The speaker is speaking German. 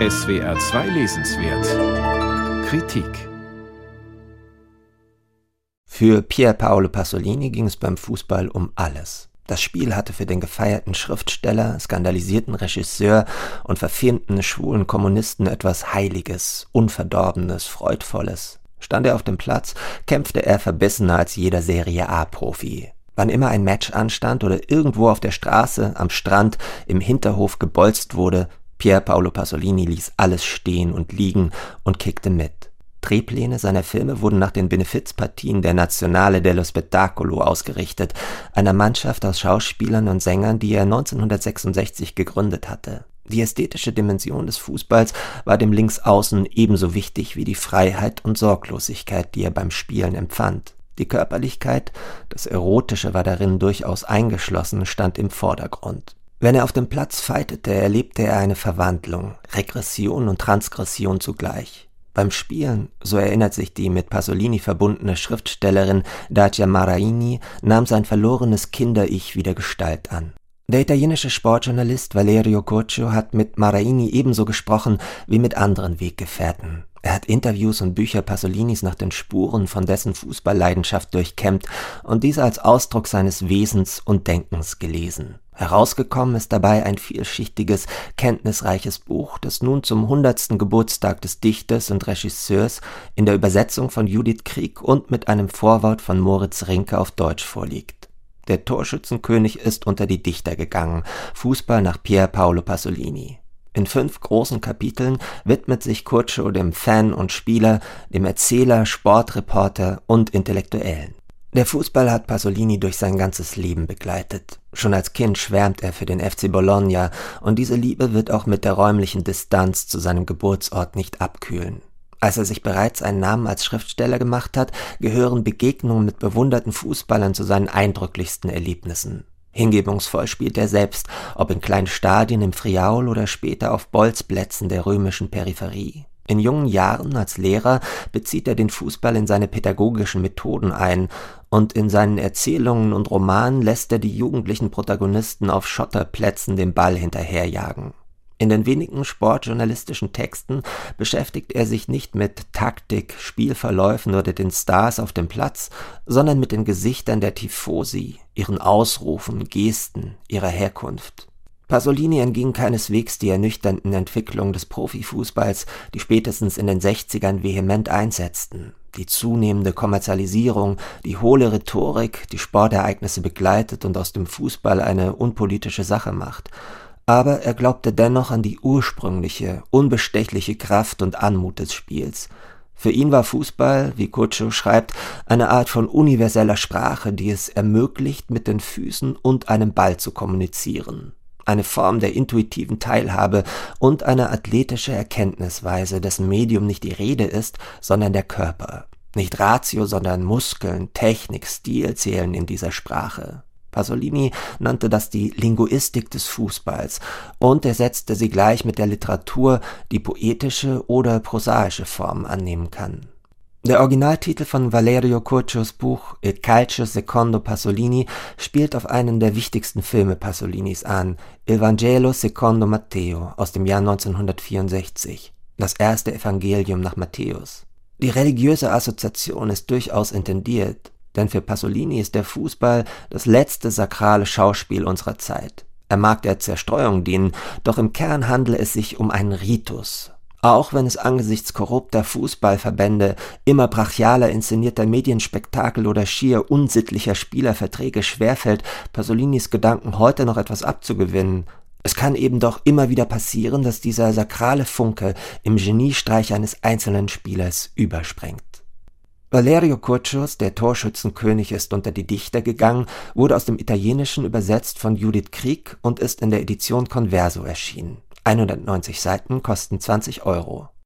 SWR 2 Lesenswert Kritik Für Pier Paolo Pasolini ging es beim Fußball um alles. Das Spiel hatte für den gefeierten Schriftsteller, skandalisierten Regisseur und verfemten schwulen Kommunisten etwas Heiliges, Unverdorbenes, Freudvolles. Stand er auf dem Platz, kämpfte er verbissener als jeder Serie A-Profi. Wann immer ein Match anstand oder irgendwo auf der Straße, am Strand, im Hinterhof gebolzt wurde, Pier Paolo Pasolini ließ alles stehen und liegen und kickte mit. Drehpläne seiner Filme wurden nach den Benefizpartien der Nazionale dello Spettacolo ausgerichtet, einer Mannschaft aus Schauspielern und Sängern, die er 1966 gegründet hatte. Die ästhetische Dimension des Fußballs war dem Linksaußen ebenso wichtig wie die Freiheit und Sorglosigkeit, die er beim Spielen empfand. Die Körperlichkeit, das Erotische war darin durchaus eingeschlossen, stand im Vordergrund. Wenn er auf dem Platz feitete, erlebte er eine Verwandlung, Regression und Transgression zugleich. Beim Spielen, so erinnert sich die mit Pasolini verbundene Schriftstellerin Dacia Maraini, nahm sein verlorenes Kinder-Ich wieder Gestalt an. Der italienische Sportjournalist Valerio Curcio hat mit Maraini ebenso gesprochen wie mit anderen Weggefährten. Er hat Interviews und Bücher Pasolinis nach den Spuren von dessen Fußballleidenschaft durchkämmt und diese als Ausdruck seines Wesens und Denkens gelesen. Herausgekommen ist dabei ein vielschichtiges, kenntnisreiches Buch, das nun zum hundertsten Geburtstag des Dichters und Regisseurs in der Übersetzung von Judith Krieg und mit einem Vorwort von Moritz Rinke auf Deutsch vorliegt. Der Torschützenkönig ist unter die Dichter gegangen, Fußball nach Pier Paolo Pasolini. In fünf großen Kapiteln widmet sich Curcio dem Fan und Spieler, dem Erzähler, Sportreporter und Intellektuellen. Der Fußball hat Pasolini durch sein ganzes Leben begleitet. Schon als Kind schwärmt er für den FC Bologna und diese Liebe wird auch mit der räumlichen Distanz zu seinem Geburtsort nicht abkühlen. Als er sich bereits einen Namen als Schriftsteller gemacht hat, gehören Begegnungen mit bewunderten Fußballern zu seinen eindrücklichsten Erlebnissen. Hingebungsvoll spielt er selbst, ob in kleinen Stadien im Friaul oder später auf Bolzplätzen der römischen Peripherie. In jungen Jahren als Lehrer bezieht er den Fußball in seine pädagogischen Methoden ein, und in seinen Erzählungen und Romanen lässt er die jugendlichen Protagonisten auf Schotterplätzen den Ball hinterherjagen. In den wenigen sportjournalistischen Texten beschäftigt er sich nicht mit Taktik, Spielverläufen oder den Stars auf dem Platz, sondern mit den Gesichtern der Tifosi, ihren Ausrufen, Gesten, ihrer Herkunft. Pasolini entging keineswegs die ernüchternden Entwicklungen des Profifußballs, die spätestens in den 60ern vehement einsetzten. Die zunehmende Kommerzialisierung, die hohle Rhetorik, die Sportereignisse begleitet und aus dem Fußball eine unpolitische Sache macht aber er glaubte dennoch an die ursprüngliche, unbestechliche Kraft und Anmut des Spiels. Für ihn war Fußball, wie Kutschow schreibt, eine Art von universeller Sprache, die es ermöglicht, mit den Füßen und einem Ball zu kommunizieren. Eine Form der intuitiven Teilhabe und eine athletische Erkenntnisweise, dessen Medium nicht die Rede ist, sondern der Körper. Nicht Ratio, sondern Muskeln, Technik, Stil zählen in dieser Sprache. Pasolini nannte das die Linguistik des Fußballs und ersetzte sie gleich mit der Literatur, die poetische oder prosaische Formen annehmen kann. Der Originaltitel von Valerio Curcios Buch Il calcio secondo Pasolini spielt auf einen der wichtigsten Filme Pasolinis an, Il Vangelo secondo Matteo aus dem Jahr 1964, das erste Evangelium nach Matthäus. Die religiöse Assoziation ist durchaus intendiert, denn für Pasolini ist der Fußball das letzte sakrale Schauspiel unserer Zeit. Er mag der Zerstreuung dienen, doch im Kern handle es sich um einen Ritus. Auch wenn es angesichts korrupter Fußballverbände, immer brachialer inszenierter Medienspektakel oder schier unsittlicher Spielerverträge schwerfällt, Pasolinis Gedanken heute noch etwas abzugewinnen, es kann eben doch immer wieder passieren, dass dieser sakrale Funke im Geniestreich eines einzelnen Spielers überspringt. Valerio Curcios, der Torschützenkönig ist unter die Dichter gegangen, wurde aus dem Italienischen übersetzt von Judith Krieg und ist in der Edition Converso erschienen. 190 Seiten kosten 20 Euro